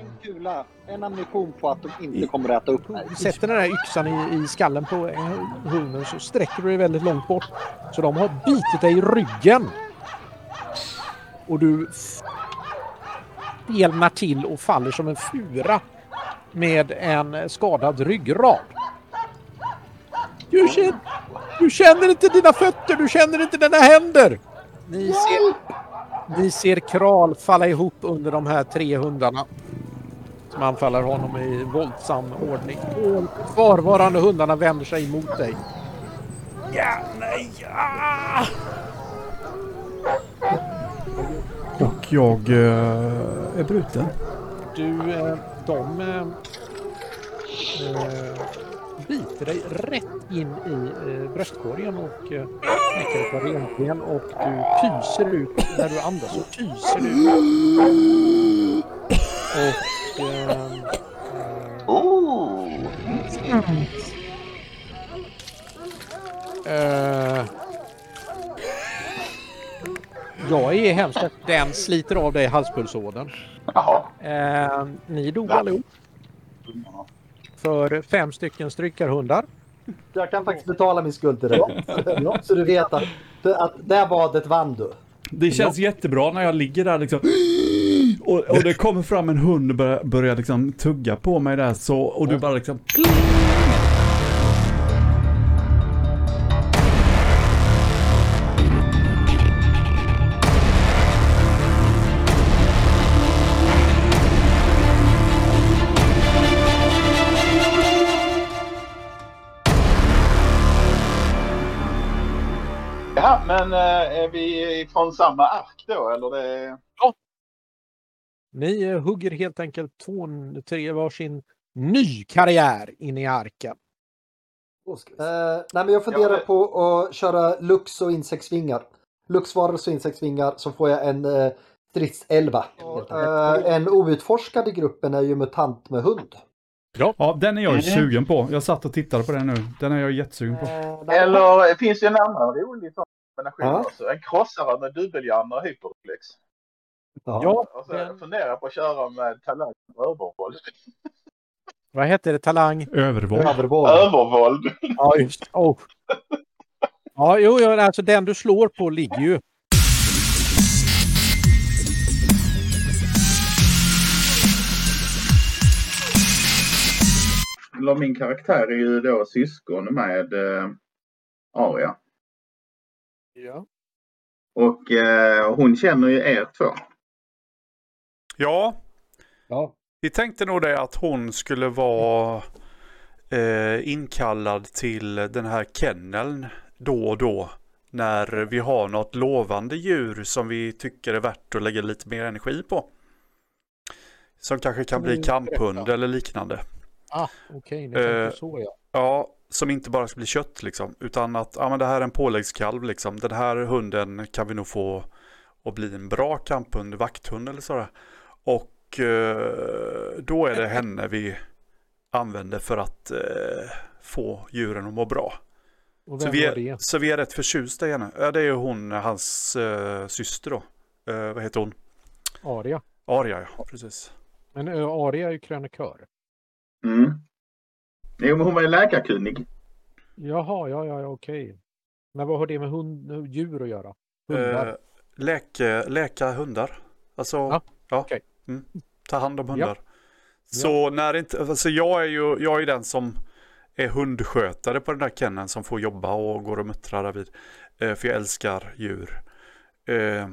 En kula, en ammunition på att de inte kommer att äta upp mig. Sätter den här yxan i, i skallen på hunden så sträcker du dig väldigt långt bort. Så de har bitit dig i ryggen. Och du stelnar till och faller som en fura med en skadad ryggrad. Du känner, du känner inte dina fötter, du känner inte dina händer. Ni ser, ni ser Kral falla ihop under de här tre hundarna som anfaller honom i våldsam ordning. Och kvarvarande hundarna vänder sig mot dig. Ja, nej, ah! Och jag eh, är bruten. Du, eh, de eh, eh, biter dig rätt in i eh, bröstkorgen och eh, knäcker ett par renben och du pyser ut. När du andas så pyser du. Och... Eh, Oh! Eh, jag är hemskt att den sliter av dig halspulsådern. Jaha. Eh, ni dog allihop. För fem stycken strykarhundar. Jag kan faktiskt betala min skuld till dig. Så du vet att, att det badet vann du. Det känns jättebra när jag ligger där liksom. Och, och det kommer fram en hund och börjar, börjar liksom tugga på mig där så. Och du bara liksom. Jaha, men eh, är vi från samma ark då eller? Det... Ni hugger helt enkelt två, tre varsin ny karriär in i arken. Eh, nej, men jag funderar Ja, men- på att köra Lux och insektsvingar. Luxvarelse och insektsvingar så får jag en uh, stridselva. Eh, en outforskad i gruppen är ju mutant med hund. Ja, den är jag ju sugen på. Jag satt och tittade på den nu. Den är jag jättesugen på. Eller finns det en annan rolig sån kombination Ja. också? En krossare med dubbelhjärna och hyperreflex. Ja. Och så den, funderar på att köra med talang övervåld. vad heter det? Talang? Övervåld. Övervåld. Övervåld! Ja, just oh. Ja, jo, alltså den du slår på ligger ju. Min karaktär är ju då syskon med eh, Aria. Ja. Och eh, hon känner ju er två. Ja, Ja. vi tänkte nog det att hon skulle vara eh, inkallad till den här kenneln då och då. När vi har något lovande djur som vi tycker är värt att lägga lite mer energi på. Som kanske kan bli Mm, kamphund eller liknande. Ah, okej, ni tänkte Eh, så ja. Ja, som inte bara ska bli kött liksom. Utan att ja, men det här är en påläggskalv liksom. Den här hunden kan vi nog få att bli en bra kamphund, vakthund eller sådär. Och eh, då är det henne vi använder för att eh, få djuren att må bra. Och Så vem vi, var det? är, så vi är rätt förtjusta i henne. Ja, det är ju hon, hans eh, syster då. Eh, vad heter hon? Aria. Aria, ja. Precis. Men uh, Aria är ju krönikör. Mm. Jo, men hon var ju läkarkunnig. Jaha, ja, ja, ja, okej. Men vad har det med hund, djur att göra? Hundar? Läke, läka hundar. Alltså, Ja, ja. okej. Mm. Ta hand om Ja. hundar. Så när inte, alltså jag är ju jag är den som är hundskötare på den där kenneln som får jobba och går och muttrar där vid. Eh, för jag älskar djur. Eh,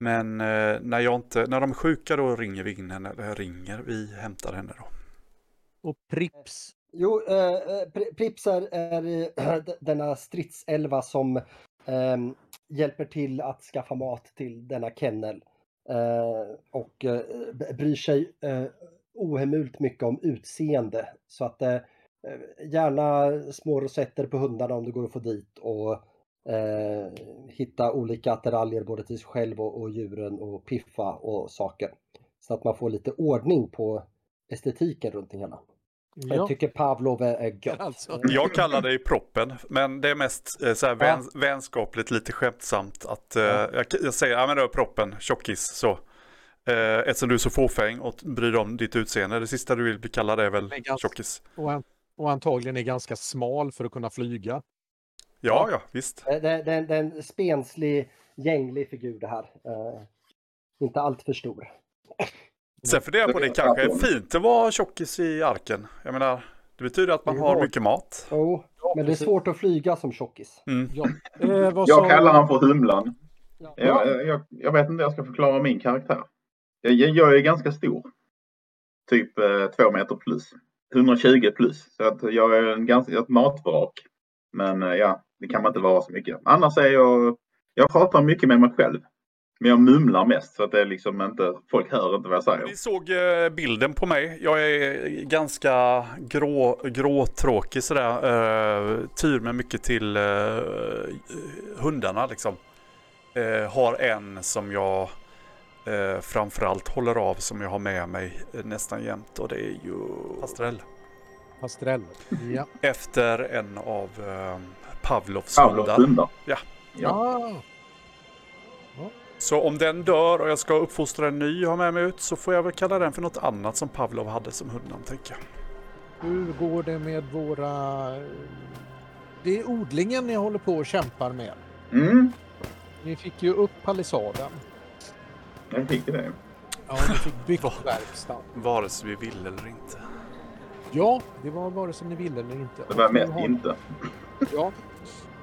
men eh, när jag inte, när de är sjuka då ringer vi in henne, eller ringer, vi hämtar henne då. Och Prips? Jo, Pri- Prips är, är denna stridselva som ehm, hjälper till att skaffa mat till denna kennel. Eh, och eh, bryr sig eh, ohemult mycket om utseende. Så att gärna små rosetter på hundarna om det går att få dit. Och hitta olika attiraljer både till sig själv och, och djuren och piffa och saker. Så att man får lite ordning på estetiken runt det hela. Jag Ja, tycker Pavlov är, gött. Alltså. Jag kallar dig proppen, men det är mest eh, så här vän, vänskapligt, lite skämtsamt att eh, Ja. jag, jag säger, ja men det är proppen, tjockis, så. Eh, eftersom du är så fåfäng och bryr dig om ditt utseende. Det sista du vill bli kallad är väl är ganska- tjockis? Och, an, och antagligen är ganska smal för att kunna flyga. Ja, ja, visst. Det, det, det, det är en spenslig, gänglig figur det här. Eh, inte allt för stor. Sen funderar jag på det kanske är fint att vara tjockis i arken. Jag menar, det betyder att man har mycket mat. Jo, men det är svårt att flyga som tjockis. Mm. Ja. Eh, Jag kallar han för Humlan. Ja. Jag, jag, jag vet inte hur jag ska förklara min karaktär. Jag, jag är ganska stor. Typ eh, två meter plus. 120 plus. Så att jag är en ganska, ett matvrak. Men eh, ja, det kan man inte vara så mycket. Annars är jag, jag pratar mycket med mig själv. Men jag mumlar mest så att det är liksom inte, folk hör inte vad jag säger. Ni såg eh, bilden på mig. Jag är ganska grå, gråtråkig sådär. Eh, tyr mig mycket till eh, hundarna liksom. Eh, har en som jag eh, framförallt håller av som jag har med mig nästan jämt. Och det är ju Pastrell. Pastrell. Ja. Efter en av eh, Pavlovs Pavlovs hundar. hundar. Ja. Ja. Ah, Så om den dör och jag ska uppfostra en ny och ha med mig ut så får jag väl kalla den för något annat som Pavlov hade som hundnamn tänker jag. hur går det med våra... Det är odlingen ni håller på och kämpar med. Mm, Ni fick ju upp palissaden. jag fick det. Ja, ni fick byggverkstad. Vare sig vi vill eller inte. Ja, det var vare sig ni ville eller inte. Det var mest har- inte. Ja.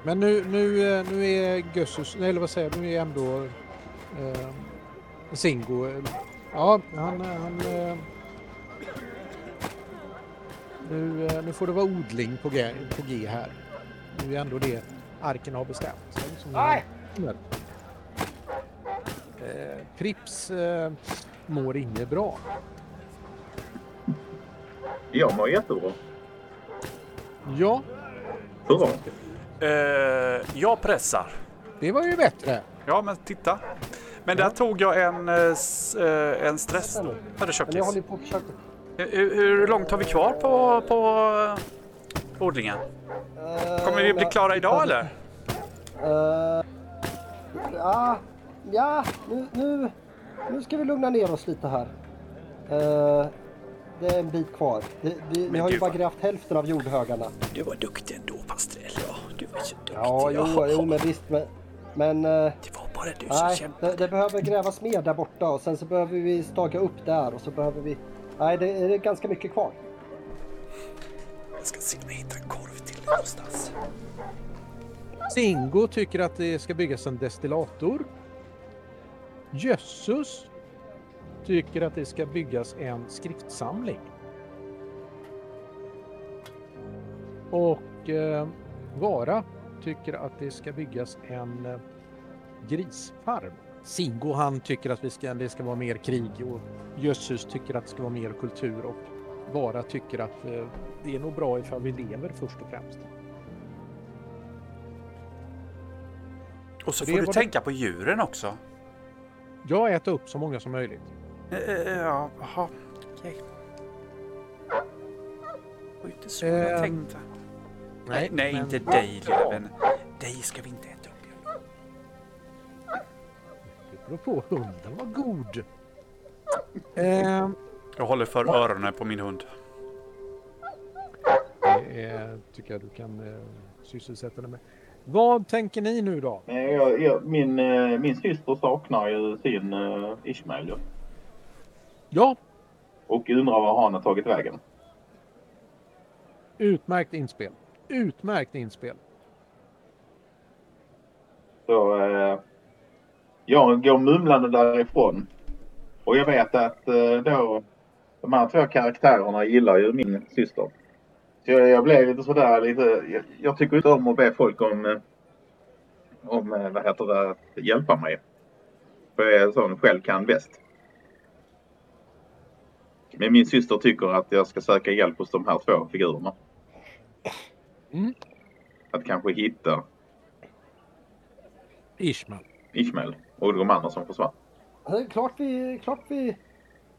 Men nu, nu, eh, nu är Gössus, nej, eller vad säger jag, nu är ändå eh, Singo, eh, ja han, eh, han eh, nu, eh, nu får det vara odling på G, på G här. Nu är ändå det arken har bestämt sig. som Nej! Eh, Prips eh, mår inget bra. Jag mår jättebra. Ja, Hurra. Eh, jag pressar. det var ju bättre. Ja, men titta. Men där tog jag en, eh, eh, en stress. Hörru Men jag håller på. Hur, hur långt har vi kvar på, på eh, odlingen? Kommer vi bli klara idag eller? Uh, ja, ja nu, nu, nu ska vi lugna ner oss lite här. Eh, det är en bit kvar. Det, vi, vi har ju bara vad- grävt hälften av jordhögarna. Du var duktig ändå Pastrell. Ja, du var så duktig. Ja, jo, jo men visst. Men, men eh, Det var bara du nej, det, det behöver grävas mer där borta och sen så behöver vi staga upp där och så behöver vi... Nej, det är ganska mycket kvar. Jag ska se om jag hittar en korv till någonstans. Singo tycker att det ska byggas en destillator. Jössus tycker att det ska byggas en skriftsamling. Och eh, Vara tycker att det ska byggas en eh, grisfarm. Singo han tycker att vi ska, det ska vara mer krig och Jössus tycker att det ska vara mer kultur och Vara tycker att eh, det är nog bra ifall vi lever först och främst. Och så får du var det- tänka på djuren också. Jag äter upp så många som möjligt. Eh, Ja, jaha. Okej. Det var inte så jag Ehm, tänkte. Nej, nej men- inte dig vän. Dig ska vi inte äta upp. Det beror på. Hunden var god. Ehm, Jag håller för öronen på min hund. det är, tycker jag du kan eh, sysselsätta dig med. Vad tänker ni nu då? Eh, Jag, jag, min, eh, min syster saknar ju sin uh, Ismail ju. Ja, och undrar var han har tagit vägen. utmärkt inspel. Utmärkt inspel. Så eh, jag går mumlande därifrån. Och jag vet att eh, då de här två karaktärerna gillar ju min syster. Så jag, jag blev lite sådär lite. Jag, jag tycker inte om att be folk om, eh, om eh, vad heter det, hjälpa mig. För jag är sån själv kan bäst. Men min syster tycker att jag ska söka hjälp hos de här två figurerna. Mm. Att kanske hitta Ishmael. Ismail och de andra som försvann. Det är klart vi, klart vi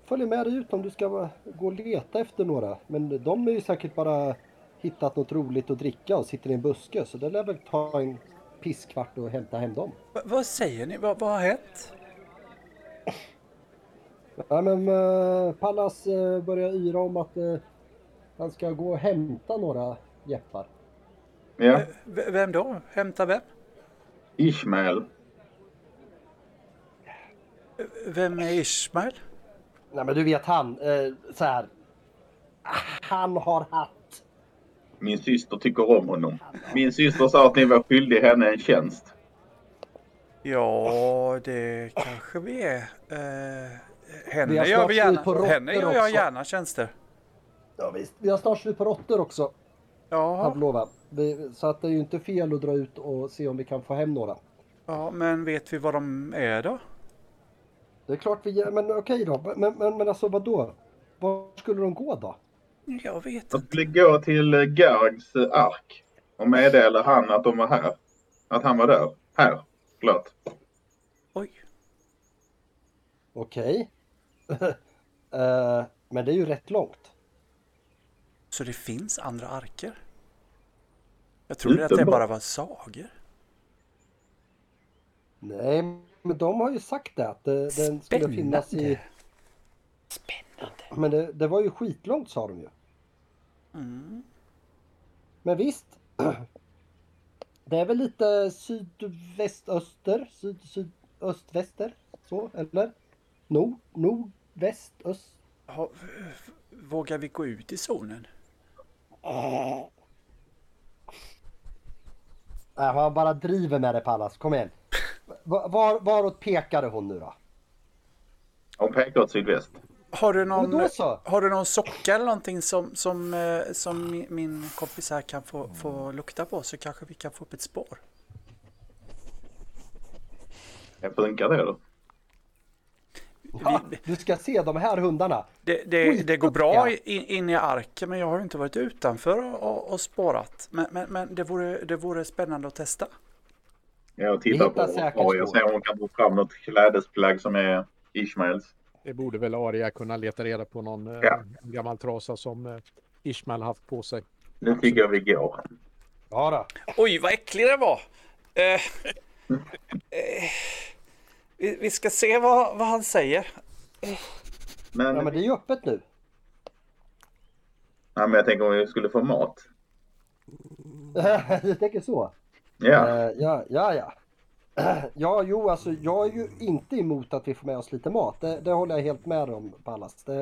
följer med dig ut om du ska va- gå och leta efter några. Men de är ju säkert bara hittat något roligt att dricka och sitter i en buske. Så det lär väl ta en pisskvart att hämta hem dem. vad säger ni? vad har hänt? Ja, men uh, Pallas uh, börjar yra om att eh, han ska gå och hämta några jeppar. Ja, V- vem då? Hämta vem? Ishmael. Vem är Ismail? Nej men du vet han, uh, så här. Han har hatt. Min syster tycker om honom. Min syster sa att ni var skyldig henne en tjänst. Ja, det kanske vi är. Eh, Vi henne har gör vi gärna. Henne gör jag också. gärna tjänster. Ja visst, vi har snart slut på råttor också. Ja, Pavlova. Vi, så att det är ju inte fel att dra ut och se om vi kan få hem några. ja, men vet vi vad de är då? Det är klart vi gör, men okej då. Men, men, men alltså vad då? Var skulle de gå då? Jag vet Jag inte. skulle gå till eh, Gargs eh, ark och meddela han att de var här. Att han var där. Här. Förlåt. Oj. Okej. Eh, men det är ju rätt långt. Så det finns andra arker? Jag trodde att det bara var sagor. Nej, men de har ju sagt det att den skulle finnas i... Spännande. Men det, det var ju skitlångt sa de ju. Mm. Men visst. Det är väl lite sydvästöster, syd, sydöstväster, så eller? Nord, nordväst, öst. Ha, vågar vi gå ut i zonen? Nej, han bara driver med det Pallas, kom igen. Var, var, varåt pekade hon nu då? Hon pekar åt sydväst. Har du någon, har du någon socka eller någonting som, som, eh, som min, min kompis här kan få, få lukta på så kanske vi kan få upp ett spår? Det funkar det då? Ja, du ska se de här hundarna. Det, det, det går bra in, in i arken men jag har ju inte varit utanför och, och, spårat. Men, men, men det, vore, det vore spännande att testa. Jag tittar på Aria och ser om hon kan få fram något klädesplagg som är Ishmaels. Det borde väl Aria kunna leta reda på någon eh, Ja. gammal trasa som Ishmael haft på sig. Nu tycker jag vi går. Ja då. Oj vad äcklig den var! Eh, eh, vi, vi ska se vad, vad han säger. Men, Ja men det är ju öppet nu. ja, men jag tänker om vi skulle få mat. du tänker så? Ja. Eh, ja, ja, ja. Ja, jo, alltså jag är ju inte emot att vi får med oss lite mat. Det, det håller jag helt med om, Pallas. Det,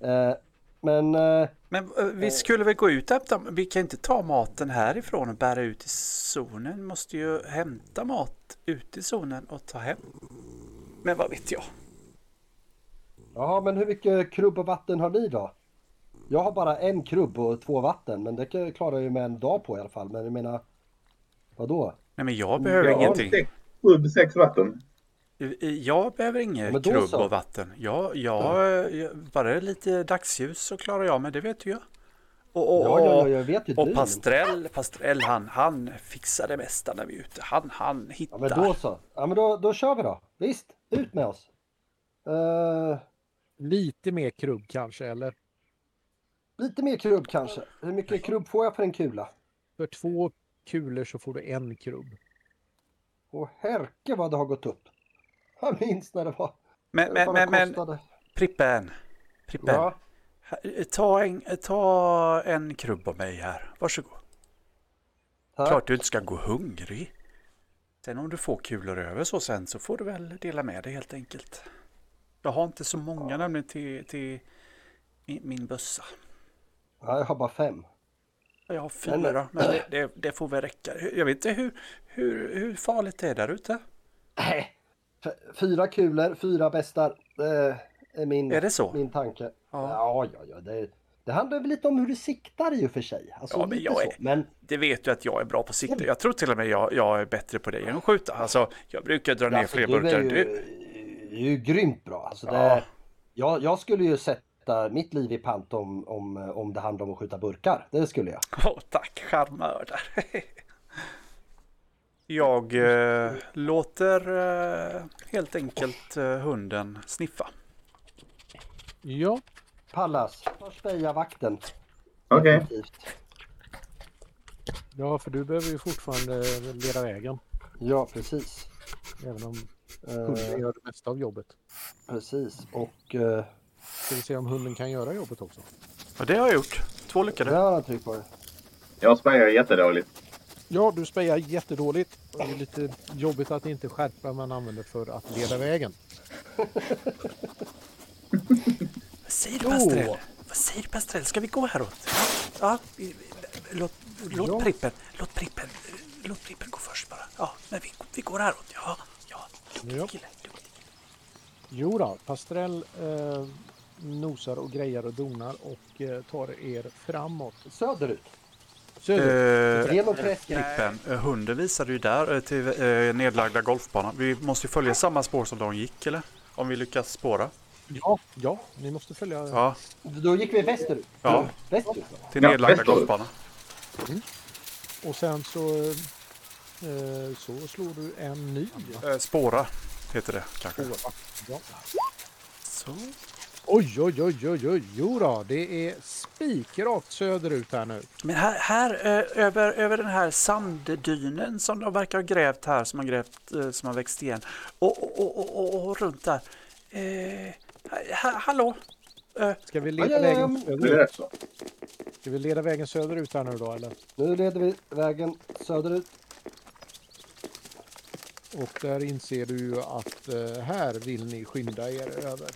eh, men eh, Men vi skulle väl gå ut och hämta, vi kan inte ta maten härifrån och bära ut i zonen. Vi måste ju hämta mat ute i zonen och ta hem. Men vad vet jag? Ja, men hur mycket krubb och vatten har ni då? Jag har bara en krubb och två vatten, men det kan- klarar jag ju med en dag på i alla fall. Men jag menar, vadå? Nej men jag behöver Jag har ingenting. sex, sju, sex vatten. Jag behöver inget då krubb så. och vatten. Jag, jag, jag, bara lite dagsljus så klarar jag mig, det vet du ju. Och, och, Ja, ja, ja, och, jag vet ju och du. Pastrell, Pastrell han, han fixar det mesta när vi är ute. Han, han Ja, hittar. men då så. Ja, men då, då kör vi då. Visst, ut med oss. Eh, Lite mer krubb kanske, eller? lite mer krubb kanske. Hur mycket krubb får jag för en kula? För två kulor så får du en krubb. Och herke vad det har gått upp. Jag minns när det var. Men, men, men, men. Prippen, Prippen. Ja, Ta en, ta en krubb av mig här. Varsågod. tack. Klart du inte ska gå hungrig. Sen om du får kulor över så sen så får du väl dela med dig helt enkelt. Jag har inte så många nämligen till, till min, min bössa. Ja, jag har bara fem. Jag har fyra, men det, det, det får väl räcka. Jag vet inte hur, hur, hur farligt det är där ute. Nej. Fyra kulor, fyra bästar. Det är min, Är det så? min tanke. Ja. Ja, ja, ja. Det, det handlar väl lite om hur du siktar i och för sig. Alltså, Ja, men jag är- Men Det vet du att jag är bra på sikte. Jag tror till och med jag, jag är bättre på det än att skjuta. Alltså, jag brukar dra ner alltså, fler du burkar är än ju, du. är ju grymt bra. Alltså, det, Ja. jag, jag skulle ju sätta mitt liv i pant om, om, om det handlar om att skjuta burkar. Det skulle jag. Åh, tack charmördar. Jag eh, låter eh, helt enkelt eh, hunden sniffa. Ja, Pallas, ta speja-vakten. Okej. Definitivt. ja, för du behöver ju fortfarande leda vägen. Ja, precis. Även om Eh, hunden gör det mesta av jobbet. Precis. Och eh, Ska vi se om hunden kan göra jobbet också. Ja, det har jag gjort. Två lyckade. har han tryckt på det. Jag spejar jättedåligt. Ja, du spejar jättedåligt. Det är lite jobbigt att inte skärpa man använder för att leda vägen. Säger du. Pastrell? Vad säger du Pastrell? Ska vi gå häråt? Ja, låt, låt Ja. Prippen, låt Prippen, låt Prippen gå först bara. Ja, men vi, vi går häråt. Ja, ja. Duktig Ja. kille. Duktig. Jo då, Pastrell eh, nosar och grejar och donar och eh, tar er framåt. Söderut. Söderut. Eh, Genom träsket. Prippen, eh, hunden visade ju där eh, till eh, nedlagda golfbanan. Vi måste ju följa samma spår som de gick, eller? Om vi lyckas spåra. Ja, ja, ni måste följa. Ja, Då gick vi västerut. Ja. Västerut. till Ja, nedlagda västerut. golfbanan. Och sen så, eh, så slår du en ny. Eh, spåra heter det kanske. Ja. Så. Oj, oj, oj, oj, oj, jo då, det är spikrakt söderut här nu. Men här, här eh, över, över den här sanddynen som de verkar ha grävt här, som har grävt, eh, som har växt igen. Och, och, och, och, och, och runt där. Eh, ha, hallå? Eh, Ska vi leda vägen söderut? Ska vi leda vägen söderut här nu då eller? Nu leder vi vägen söderut. Och där inser du ju att eh, här vill ni skynda er över.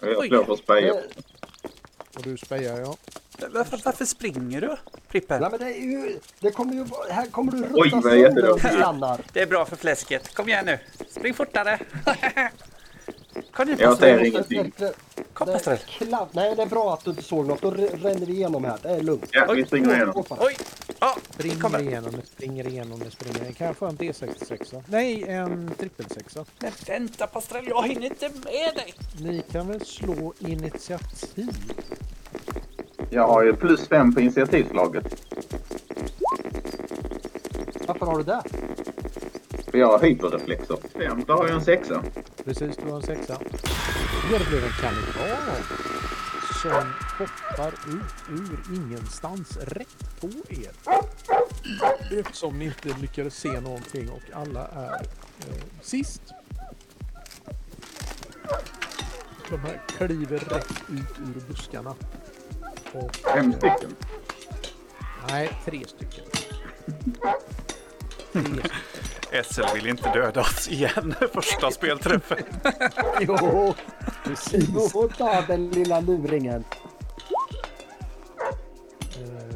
Jag slår för speja. Eh, Och du spejar ja. varför, varför springer du, Prippen? Nej men det är ju, det kommer ju, här kommer du Oj, rutta vad jättedåligt. sönder om du stannar. Det är bra för fläsket. Kom igen nu. Spring fortare. Kom nu Jag ser ingenting. Kom Det är Pastrell. klapp- Nej det är bra att du inte såg något. Då r- ränner vi igenom här. Det är lugnt. Ja, vi springer igenom. Oj! Ja, vi Springer kommer. igenom, det springer igenom, det springer igenom. Kan jag få en D66? Nej, en trippelsexa. Men vänta Pastrell, jag hinner inte med dig. Ni kan väl slå initiativ? Jag har ju plus fem på initiativslaget. Varför har du det? För jag har hyperreflexer. Fem, då har jag en sexa. Precis, du har en sexa. Ja, det blev en kannibal som hoppar ut ur ingenstans rätt på er. Eftersom ni inte lyckades se någonting och alla är eh, sist. De här kliver rätt ut ur buskarna. Och, Fem stycken. Nej, tre stycken. SL vill inte döda oss igen första spelträffen. Jo, precis. Jo, ta den lilla luringen.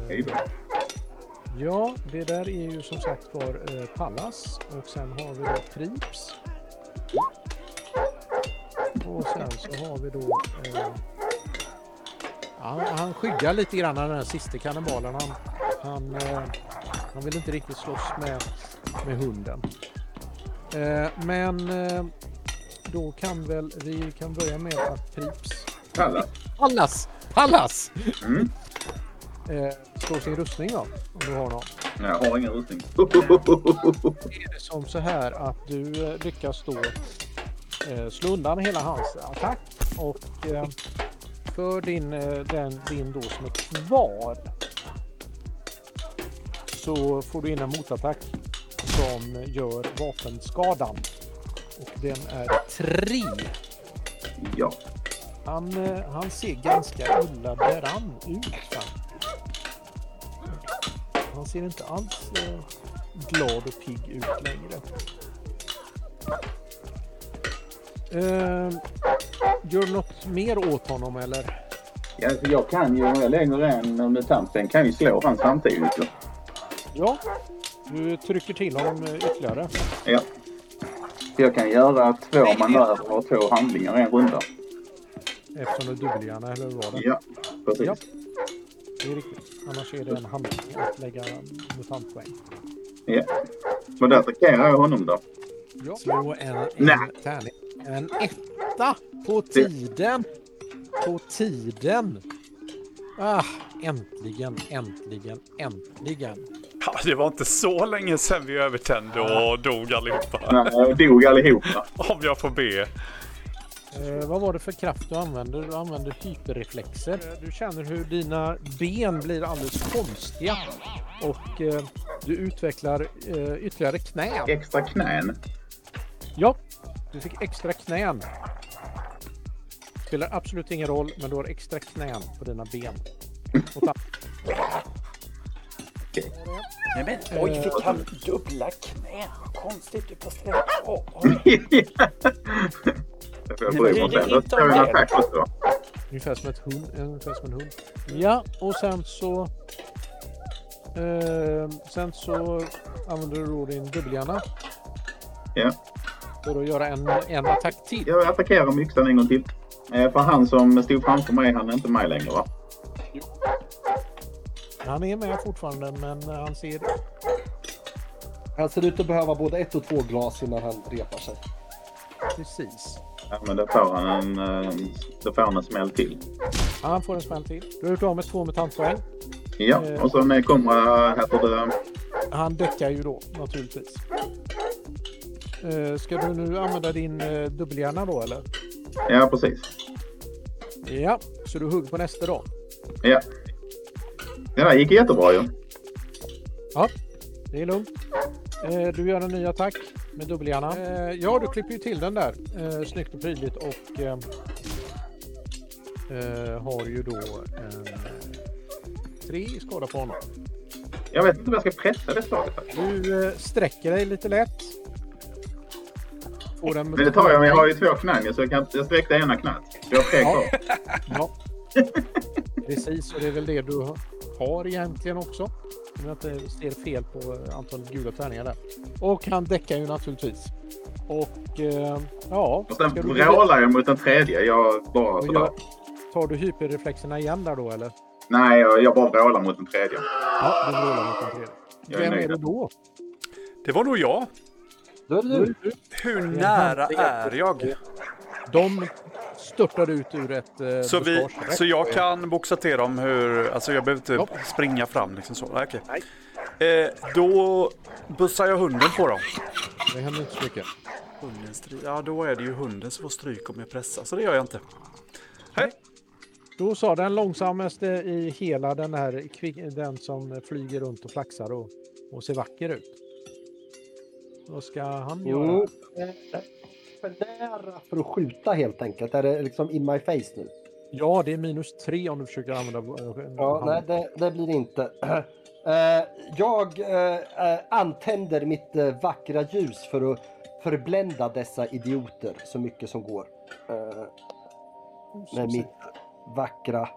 Hej då. Ja, det där är ju som sagt var eh, Pallas och sen har vi då Trips. Och sen så har vi då... Eh, han, han skyggar lite grann den här sista kannibalen. Han, han, eh, han vill inte riktigt slåss med, med hunden. Eh, men eh, då kan väl vi kan börja med att Trips... Alla. Pallas! Pallas! Mm. Eh, slår sin rustning då, om du har någon. Jag har ingen rustning. är det som så här att du eh, lyckas då eh, slå undan hela hans attack och eh, för din, den, din då som är kvar så får du in en motattack som gör vapenskadan. Och den är 3. Ja. Han, eh, han ser ganska illa däran ut. Han. han ser inte alls eh, glad och pigg ut längre. Eh, gör du något mer åt honom eller? ja alltså jag kan ju, om jag lägger en mutant, sen kan ju slå han samtidigt. Ja, du trycker till honom eh, ytterligare. Ja. Jag kan göra två manövrer och två handlingar i en runda. Eftersom du är dubbelhjärna eller hur var det? Ja, precis. Ja. Det är riktigt. Annars är det en handling att lägga mutantpoäng. Ja. Men då attackerar jag honom då. Ja. Slå en, en Nej. tärning. En etta på tiden. På tiden. Ah, äntligen, äntligen, äntligen. Ja, det var inte så länge sedan vi övertände och dog allihopa. Nej, dog allihopa. Om jag får be. Eh, vad var det för kraft du använder? Du använder hyperreflexer. Eh, Du känner hur dina ben blir alldeles konstiga. Och eh, du utvecklar eh, ytterligare knän. Extra knän. Ja, du fick extra knän. Spelar absolut ingen roll, men du har extra knän på dina ben. Ta- Nej men oj, Eh, fick han dubbla knän? Konstigt, du Pastrell. Åh, åh. Jag får bry mig betyder själv. Då ska jag en om det. attack också. Ungefär som, ett hund, ungefär som en hund. Ja, och sen så... Eh, sen så använder du då din dubbelhjärna. Ja. För att göra en, en attack till. Jag attackerar med yxan en gång till. Eh, För han som stod framför mig, han är inte mig längre va? Han är med fortfarande, men han ser... Han ser ut att behöva både ett och två glas innan han repar sig. Precis. Ja, men då får han en, eh, då får han en smäll till. Ja, han får en smäll till. Du har gjort av med två mutantpoäng. Ja, Eh. och så när kommer, heter det, Han däckar ju då naturligtvis. Eh, ska du nu använda din eh, dubbelhjärna då eller? ja precis. Ja, så du hugger på nästa då? Ja. Det där gick jättebra ju. Ja, det är lugnt. Eh, du gör en ny attack med dubbelhjärna. Eh, ja, du klipper ju till den där. Eh, snyggt och prydligt och eh, eh, har ju då en tre i skada på honom. Jag vet inte vad jag ska pressa det slaget. här. Du sträcker dig lite lätt. Men det tar jag, men jag har ju två knän så jag, kan, jag sträckte ena knät. Jag har tre Ja. kvar. Ja. Precis, och det är väl det du har egentligen också. Om jag inte ser fel på eh, antalet gula tärningar där. Och han däckar ju naturligtvis. Och eh, ja, Och sen vrålar jag mot den tredje. Jag bara sådär. gör, tar du hyperreflexerna igen där då eller? Nej, jag, jag bara vrålar mot den tredje. Ja, du vrålar mot den tredje. Jag är Vem är nöjd. det då? Det var nog jag. Då är det du. Hur nära är jag? De störtar ut ur ett eh, Så, vi, så jag kan boxa till dem hur... Alltså jag behöver inte Ja. springa fram liksom så. Nej, okej. Eh, då bussar jag hunden på dem. Det händer inte så mycket. Hunden stry- ja, då är det ju hunden som får stryk om jag pressar. Så det gör jag inte. Hej! Då sa den långsammaste i hela den här, den som flyger runt och flaxar och, och ser vacker ut. Vad ska han göra? För nära för att skjuta helt enkelt. Är det liksom in my face nu? Ja, det är minus tre om du försöker använda eh, Ja, nej, det, det blir det inte. Eh, jag eh, antänder mitt vackra ljus för att förblända dessa idioter så mycket som går. Med mitt vackra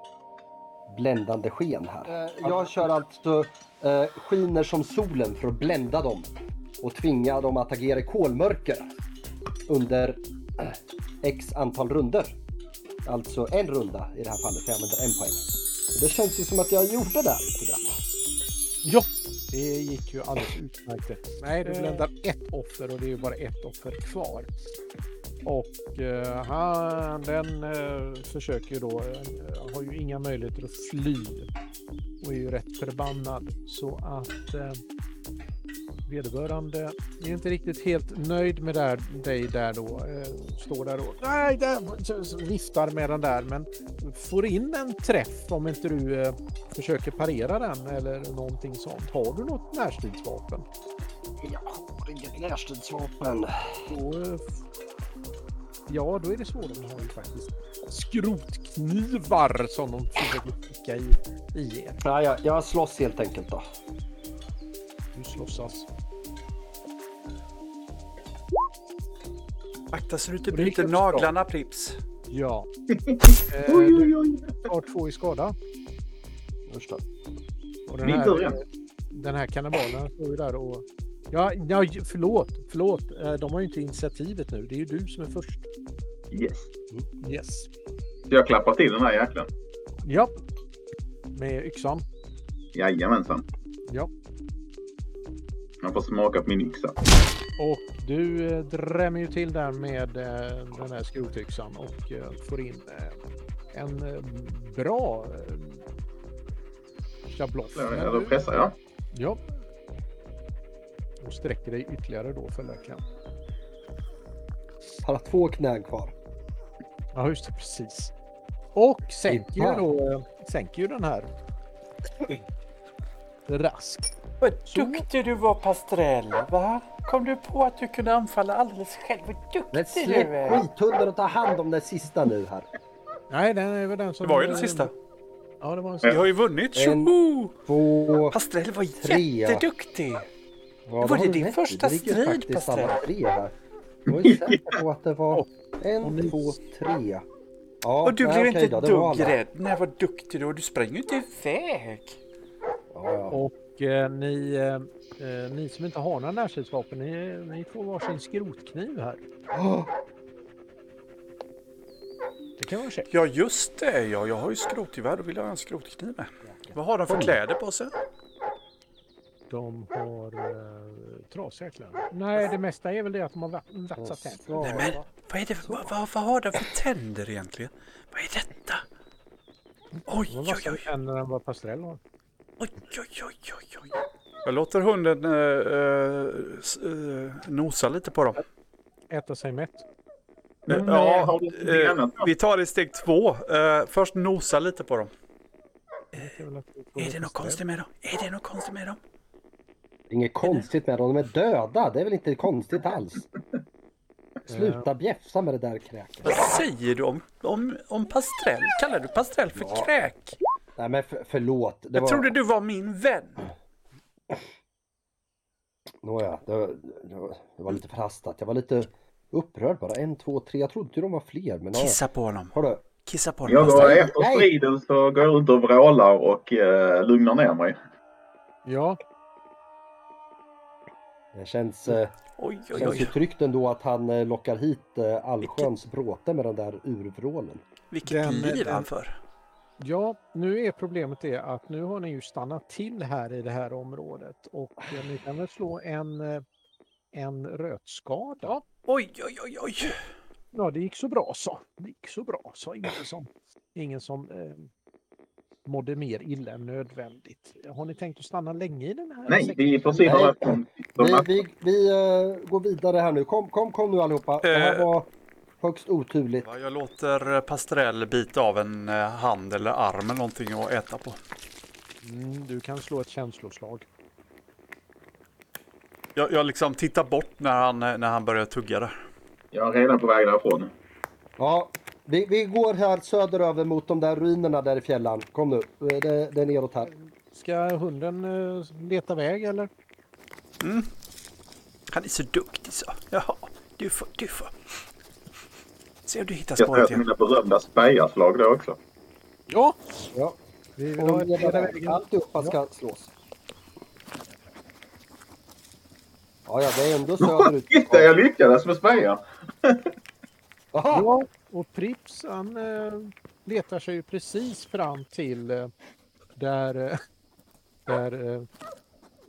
bländande sken här. Jag kör alltså skiner som solen för att blända dem och tvinga dem att agera i kolmörker under eh, x antal runder. Alltså en runda i det här fallet, för jag använder en poäng. Det känns ju som att jag gjorde det lite grann. Ja, det gick ju alldeles utmärkt. Nej, du bländar ett offer och det är ju bara ett offer kvar. Och eh, han, den eh, försöker ju då, eh, har ju inga möjligheter att fly och är ju rätt förbannad. Så att eh, vederbörande är inte riktigt helt nöjd med där, dig där då. Eh, står där och nej, där, viftar med den där men får in en träff om inte du eh, försöker parera den eller någonting sånt. Har du något närstridsvapen? Jag har inget närstridsvapen. Eh, ja, då är det svårare. De har ju faktiskt skrotknivar som de försöker sticka i, i er. Ja, jag, jag slåss helt enkelt då. Du slåssas. Akta så du inte det gick bryter naglarna Prips. Ja. Eh, Oj, oj, oj. har två i skada. Förstå. Och den här, igen. den här kannibalen står ju där och... Ja, ja, förlåt, förlåt. Eh, De har ju inte initiativet nu. Det är ju du som är först. Yes. Yes. Så jag klappar till den här jäkeln. Ja. Med yxan. Jajamensan. Ja. Jag får smaka på min yxa. Och du eh, drämmer ju till där med eh, den här skrotyxan och eh, får in en bra schabloff. Ja, Då du- pressar jag. Ja. Och sträcker dig ytterligare då följaktligen. Har två knän kvar. Ja, just det, precis. Och sänker ju då, sänker ju den här raskt. Vad duktig du var Pastrell, va? Kom du på att du kunde anfalla alldeles själv? Vad Men duktig du släpp är! skithunden och ta hand om den sista nu här. Nej, den är väl den som... Det var ju den sista. Ja, det var den Vi sista. har ju vunnit. En- Tjoho! Två... Pastrell var tre. jätteduktig. Ja, var det har du din rätt. första Det ligger strid, faktiskt alla Pastel? tre här. Jag var ju säker på att det var en, två, tre. Ja, Och du nej, blev okej inte då, ett det var dugg alla. rädd. Nej, vad duktig du var. Du sprang ju inte iväg. Ja, ja. Och eh, ni, eh, eh, ni som inte har några närstridsvapen, ni, ni får varsin skrotkniv här. Det kan vara käckt. Ja, just det. Ja, jag har ju skrotgevär. Då vill jag ha en skrotkniv med. Vad har de för kläder på sig? De har eh, trasiga kläder. Nej, det mesta är väl det att de har va- vatsat tänder. Nej, men vad, är det, vad, vad, vad har de för tänder egentligen? Vad är detta? Oj, De har oj, vassare oj, tänder än vad Pastrell har. Oj, oj, oj, oj, oj. Jag låter hunden eh, eh, eh, nosa lite på dem. Äta sig mätt. Eh, ja, eh, eh, vi tar det i steg två. Eh, först nosa lite på dem. Det är Är det något konstigt med dem? Är det något konstigt med dem? Inget konstigt med dem, de är döda. Det är väl inte konstigt alls. Sluta bjäfsa med det där kräket. Vad säger du om, om, om Pastrell? Kallar du Pastrell för Ja. kräk? Nej men för, förlåt. Det Jag var... trodde du var min vän. Nåja, det, var- det, var- det var lite förhastat. Jag var lite upprörd bara. En, två, tre. Jag trodde de var fler. Men ja. Kissa på honom. Du? Kissa på honom Jag går Pastrell. efter striden så går jag runt och vrålar och eh, lugnar ner mig. Ja, Det känns, eh, Oj, oj, känns ju tryggt ändå att han eh, lockar hit eh, allsköns bråte med den där urvrålen. Vilket Den- liv han för. Ja, nu är problemet det att nu har ni ju stannat till här i det här området och eh, ni kan väl slå en, eh, en rötskada. Oj, oj, oj, oj. Ja, det gick så bra så. Det gick så bra så. Ingen som, ingen som eh, mådde mer illa än nödvändigt. Har ni tänkt att stanna länge i den här? Nej, vi därifrån. De Vi, vi, vi eh, går vidare här nu. Kom, kom, kom nu allihopa. Det här var högst oturligt. Ja, jag låter eh, Pastrell bita av en eh, hand eller arm eller någonting och äta på. Mm, du kan slå ett känsloslag. Jag, jag liksom tittar bort när han, eh, när han börjar tugga där. Jag är redan på väg därifrån. Ja, vi, vi går här söderöver mot de där ruinerna där i fjällan. Kom nu, det, det är neråt här. Ska hunden leta väg eller? Han är så duktig så. Jaha, du får, du får. Se om du hittar Jag spåret till igen. mina berömda spejarslag då också. Ja, Ja, vi vill ha väg. vägen. Alltihopa ska slås. Ja, ja, det är ändå söderut. Titta, jag lyckades med spejar! Ja, och Prips han eh, letar sig ju precis fram till eh, där, eh, där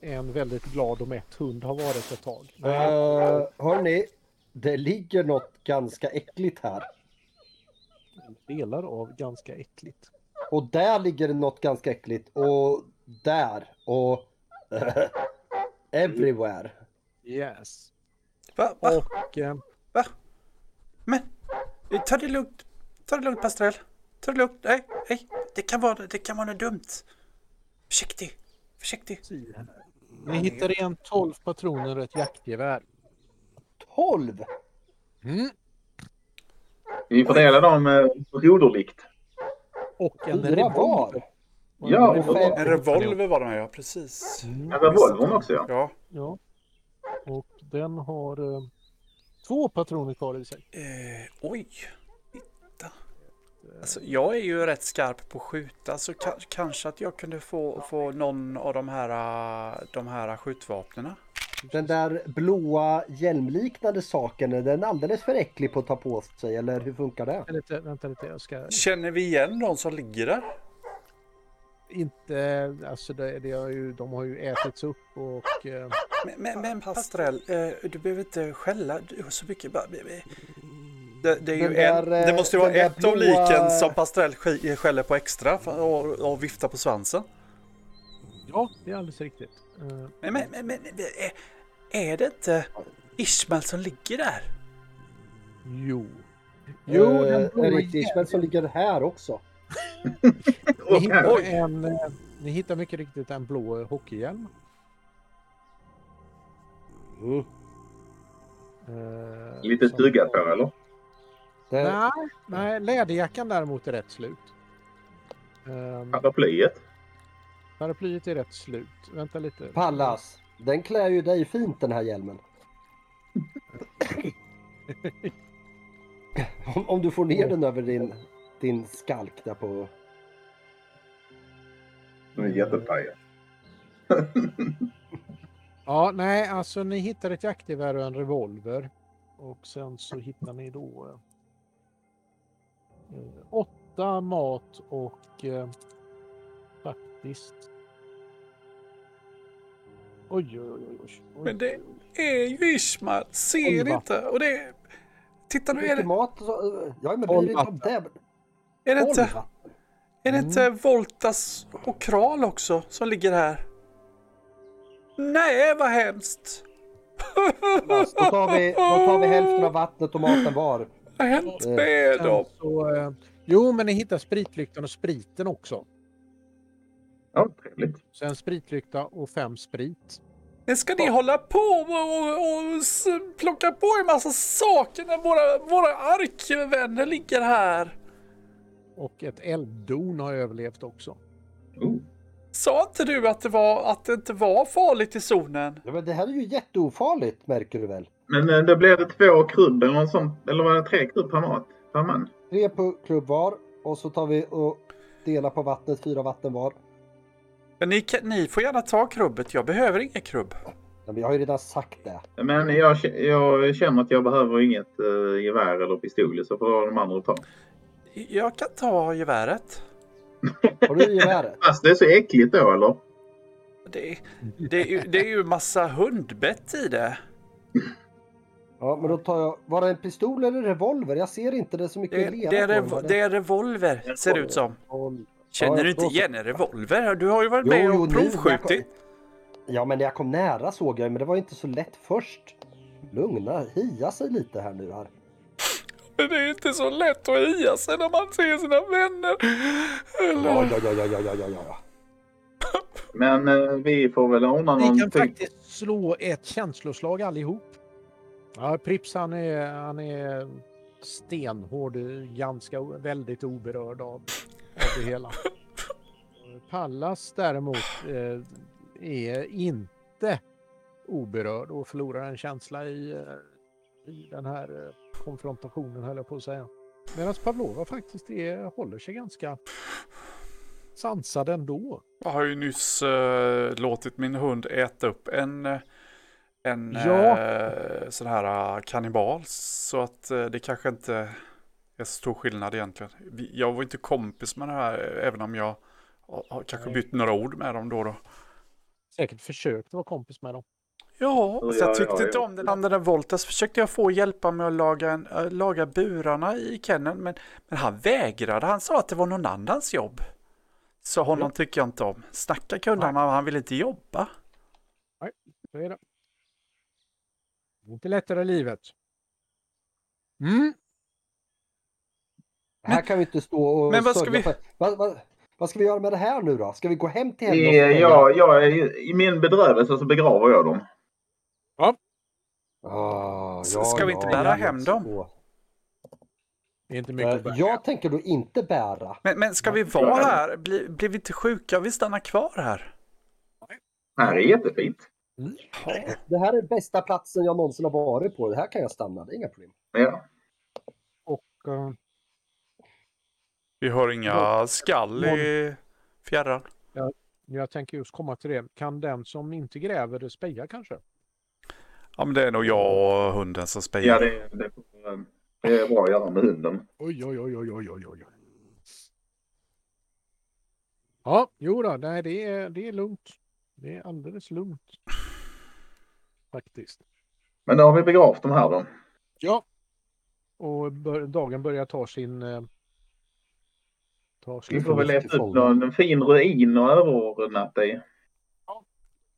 en väldigt glad och mätt hund har varit ett tag. Uh, hörni, det ligger något ganska äckligt här. Delar av ganska äckligt. Och där ligger det något ganska äckligt. Och där. Och everywhere. Yes. Va? Va? Och eh, Va? Men, ta det lugnt. Ta det lugnt Pastrell. Ta det lugnt. Nej, nej. Det kan vara, det kan vara något dumt. Försiktig. Försiktig. ni hittar igen 12 patroner och ett jaktgevär. 12! Mm. Vi fördelar dem eh, broderligt. Och en Fyra var. revolver. Ja, En fem- En revolver var det ja. Precis. Mm. En revolver också ja. Ja. Ja. Och den har eh, två patroner kvar i sig. Eh, oj. Titta. Alltså, jag är ju rätt skarp på att skjuta så ka- kanske att jag kunde få, få någon av de här, eh, de här skjutvapnena. Den där blåa hjälmliknande saken, är den alldeles för äcklig på att ta på sig? Eller hur funkar det? Vänta lite, vänta lite, jag ska Känner vi igen de som ligger där? inte, alltså det, det har ju, de har ju ätits upp och eh, Men, men, men Pastrell, eh, du behöver inte skälla du har så mycket. Bara, det, det, är ju Den där, en, det måste ju vara den där ett av blåa- liken som Pastrell sk- skäller på extra och, och viftar på svansen. Ja, det är alldeles riktigt. Eh, Men, men, men, men är, är det inte Ismael som ligger där? jo. Jo, Jo, den eh, blåa Erik Ishmael som ligger här också. Ni hittar, en, eh, ni hittar mycket riktigt en blå hockeyhjälm. Mm. eh, Lite som tuggat på eller? Det, Nej, nej, läderjackan däremot är rätt slut. Um, Paraplyet. Paraplyet är rätt slut. Vänta lite. Pallas, den klär ju dig fint den här hjälmen. om, om du får ner den över din, din skalk där på... Den är jättepajig. Ja, nej, alltså ni hittar ett jaktgevär och en revolver. Och sen så hittar ni då eh, åtta mat och eh, faktiskt... Oj, oj, oj, oj, oj. Men det är ju Ishmael, ser Elva. inte. Och det är... Titta nu, är det, mat så, Ja men blir det inte av det? är det inte, Tolv, va? är det inte Voltas och Kral också som ligger här? Nej, vad hemskt! Då tar, vi, då tar vi hälften av vattnet och maten var. Vad har hänt Eh, med dem? så, eh, jo, men ni hittar spritlyktan och spriten också. Ja, trevligt. Sen spritlykta och fem sprit. Men ska ni hålla på och, och, och plocka på er massa saker när våra, våra arkvänner ligger här? Och ett elddon har överlevt också. Oh. Sa inte du att det, var, att det inte var farligt i zonen? Ja, men det här är ju jätteofarligt märker du väl? Men då blev det två krubb eller sånt. Eller var det tre krubb per mat? Per man? Tre på klubb var och så tar vi och delar på vattnet, fyra vatten var. Men ni, ni får gärna ta krubbet, jag behöver inget krubb. Men vi har ju redan sagt det. Men jag, jag känner att jag behöver inget uh, gevär eller pistol så får de andra ta. Jag kan ta geväret. Har du geväret? Fast det är så äckligt då eller? Det, det, är ju- det är ju massa hundbett i det. Ja, men då tar jag... Var det en pistol eller revolver? Jag ser inte det så mycket Det, lera det, är, den. det är revolver, ser det ut som. Revolver. Känner Ja, du inte igen en revolver? Du har ju varit Jo, med jo, och nu, provskjutit. Ja, men när jag kom nära såg jag men det var inte så lätt först. Lugna, hia sig lite här nu här. Men det är inte så lätt att ia sig när man ser sina vänner. Ja, Eller... ja, ja, ja, ja, ja, ja, ja. Men eh, vi får väl ordna Ni kan någonting. faktiskt slå ett känsloslag allihop. Ja, Prips han är, han är stenhård, ganska väldigt oberörd av, av det hela. Pallas däremot eh, är inte oberörd och förlorar en känsla i, eh, i den här eh, konfrontationen höll jag på att säga. Medan Pavlova faktiskt är, håller sig ganska sansad ändå. Jag har ju nyss eh, låtit min hund äta upp en, eh, en Ja. eh, sån här uh, kannibal. Så att eh, det kanske inte är så stor skillnad egentligen. Jag var inte kompis med det här även om jag har, kanske Nej. bytt några ord med dem då då. Säkert försökt vara kompis med dem. Ja, Ja, så jag ja, tyckte ja, inte ja. om den. Där Voltas försökte jag få hjälpa med att laga, en, äh, laga burarna i kenneln. Men, men han vägrade. Han sa att det var någon annans jobb. Så honom tycker jag inte om. Snacka kunde han, men han vill inte jobba. Så är det. Inte lättare i livet. Mm. Här kan vi inte stå och men vad ska vi- vad, vad, vad ska vi göra med det här nu då? Ska vi gå hem till henne I, ja, ja, i, min bedrövelse så begraver jag dem. Ah, S- ska vi inte bära hem dem? så. Det är inte mycket att Eh, bära. Jag tänker då inte bära. Men, men ska vi vara här? Bli, blir vi inte sjuka? Vi stannar kvar här. Här är jättefint. Det här är bästa platsen jag någonsin har varit på. Det här kan jag stanna, det är inga problem. Ja. Och, eh, Vi har inga skall i fjärran. jag tänker just komma till det. Kan den som inte gräver speja kanske? Ja, men det är nog jag och hunden som Ja, spejar. det, det, det är bra att göra med hunden. Oj, oj, oj, oj, oj, oj, oj. Ja, jo då, nej, det är, det är lugnt. Det är alldeles lugnt. Faktiskt. Men då har vi begravt dem här då. Ja. Och bör, dagen börjar ta sin... Vi får väl leta upp någon fin ruin och övernatta i.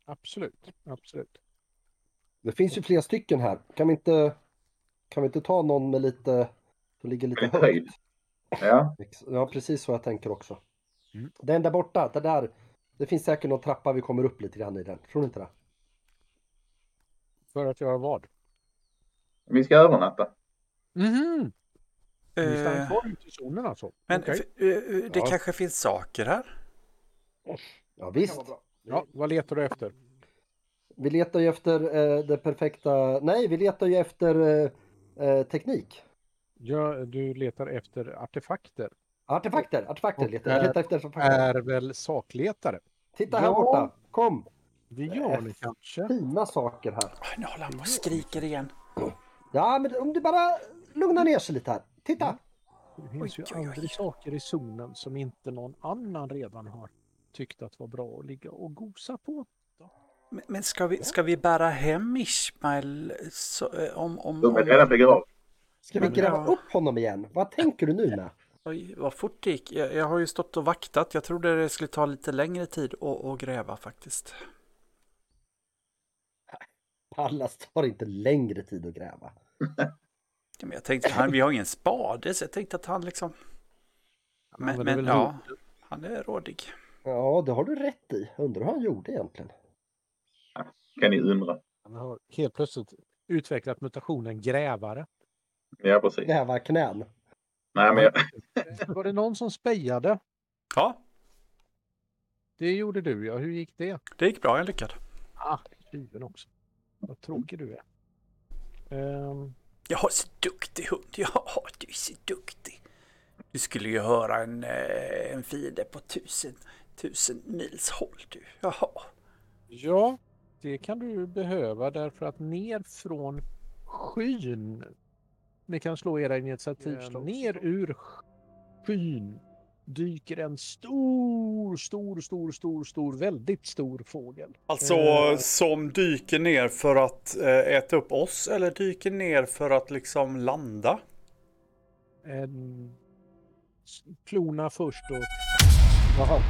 Absolut, absolut. Det finns ju flera stycken här. Kan vi inte, kan vi inte ta någon med lite, som ligger lite Lite höjd. högt? Ja. Ja, precis så jag tänker också. Mm. Den där borta, det där. Det finns säkert någon trappa vi kommer upp lite grann i den. Tror du inte det? För att göra vad? Vi ska övernatta. Mhm. Ni stannar Eh, kvar ute i zonen alltså? men f- eh, eh, det Ja. kanske finns saker här? Ja, visst. Ja, vad letar du efter? Vi letar ju efter eh, det perfekta... Nej, vi letar ju efter eh, teknik. Ja, du letar efter artefakter. Artefakter, artefakter letar jag. är- letar efter artefakter. Är väl sakletare? Titta här Ja. borta, kom! Det gör ni kanske. Fina saker här. Nu håller han på och skriker igen. Ja, men om du bara lugnar ner sig lite här. Titta! Det finns ju Oj, oj, oj. aldrig saker i zonen som inte någon annan redan har tyckt att var bra att ligga och gosa på. Men, men ska, vi, ska vi bära hem Ismail så, eh, om... om, De är redan begravda. Ska vi gräva upp honom igen? Vad tänker du nu med? Oj, vad fort det gick. Jag, jag har ju stått och vaktat. Jag trodde det skulle ta lite längre tid att, att gräva faktiskt. Pallas tar inte längre tid att gräva. Ja, men jag tänkte, han, vi har ingen spade, så jag tänkte att han liksom... Men, men väl ja, han är rådig. Ja, det har du rätt i. Undrar hur han gjorde egentligen. Kan ni undra. Han har helt plötsligt utvecklat mutationen grävare. Ja, precis. Gräva knän. Nej, men jag, Var det någon som spejade? Ja, Det gjorde du ja. Hur gick det? det gick bra, jag lyckades. Ah, tjuven också. Vad tråkig du är. Ehm, Jag har så duktig hund. Ja, du är så duktig. Du skulle ju höra en, eh, en fiende på tusen, tusen mils håll du. Jaha. ja, det kan du behöva därför att ner från skyn. Ni kan slå era initiativslag. Ner ur skyn dyker en stor, stor, stor, stor, stor, väldigt stor fågel. Alltså Eh. som dyker ner för att eh, äta upp oss eller dyker ner för att liksom landa? En klona först och Jaha.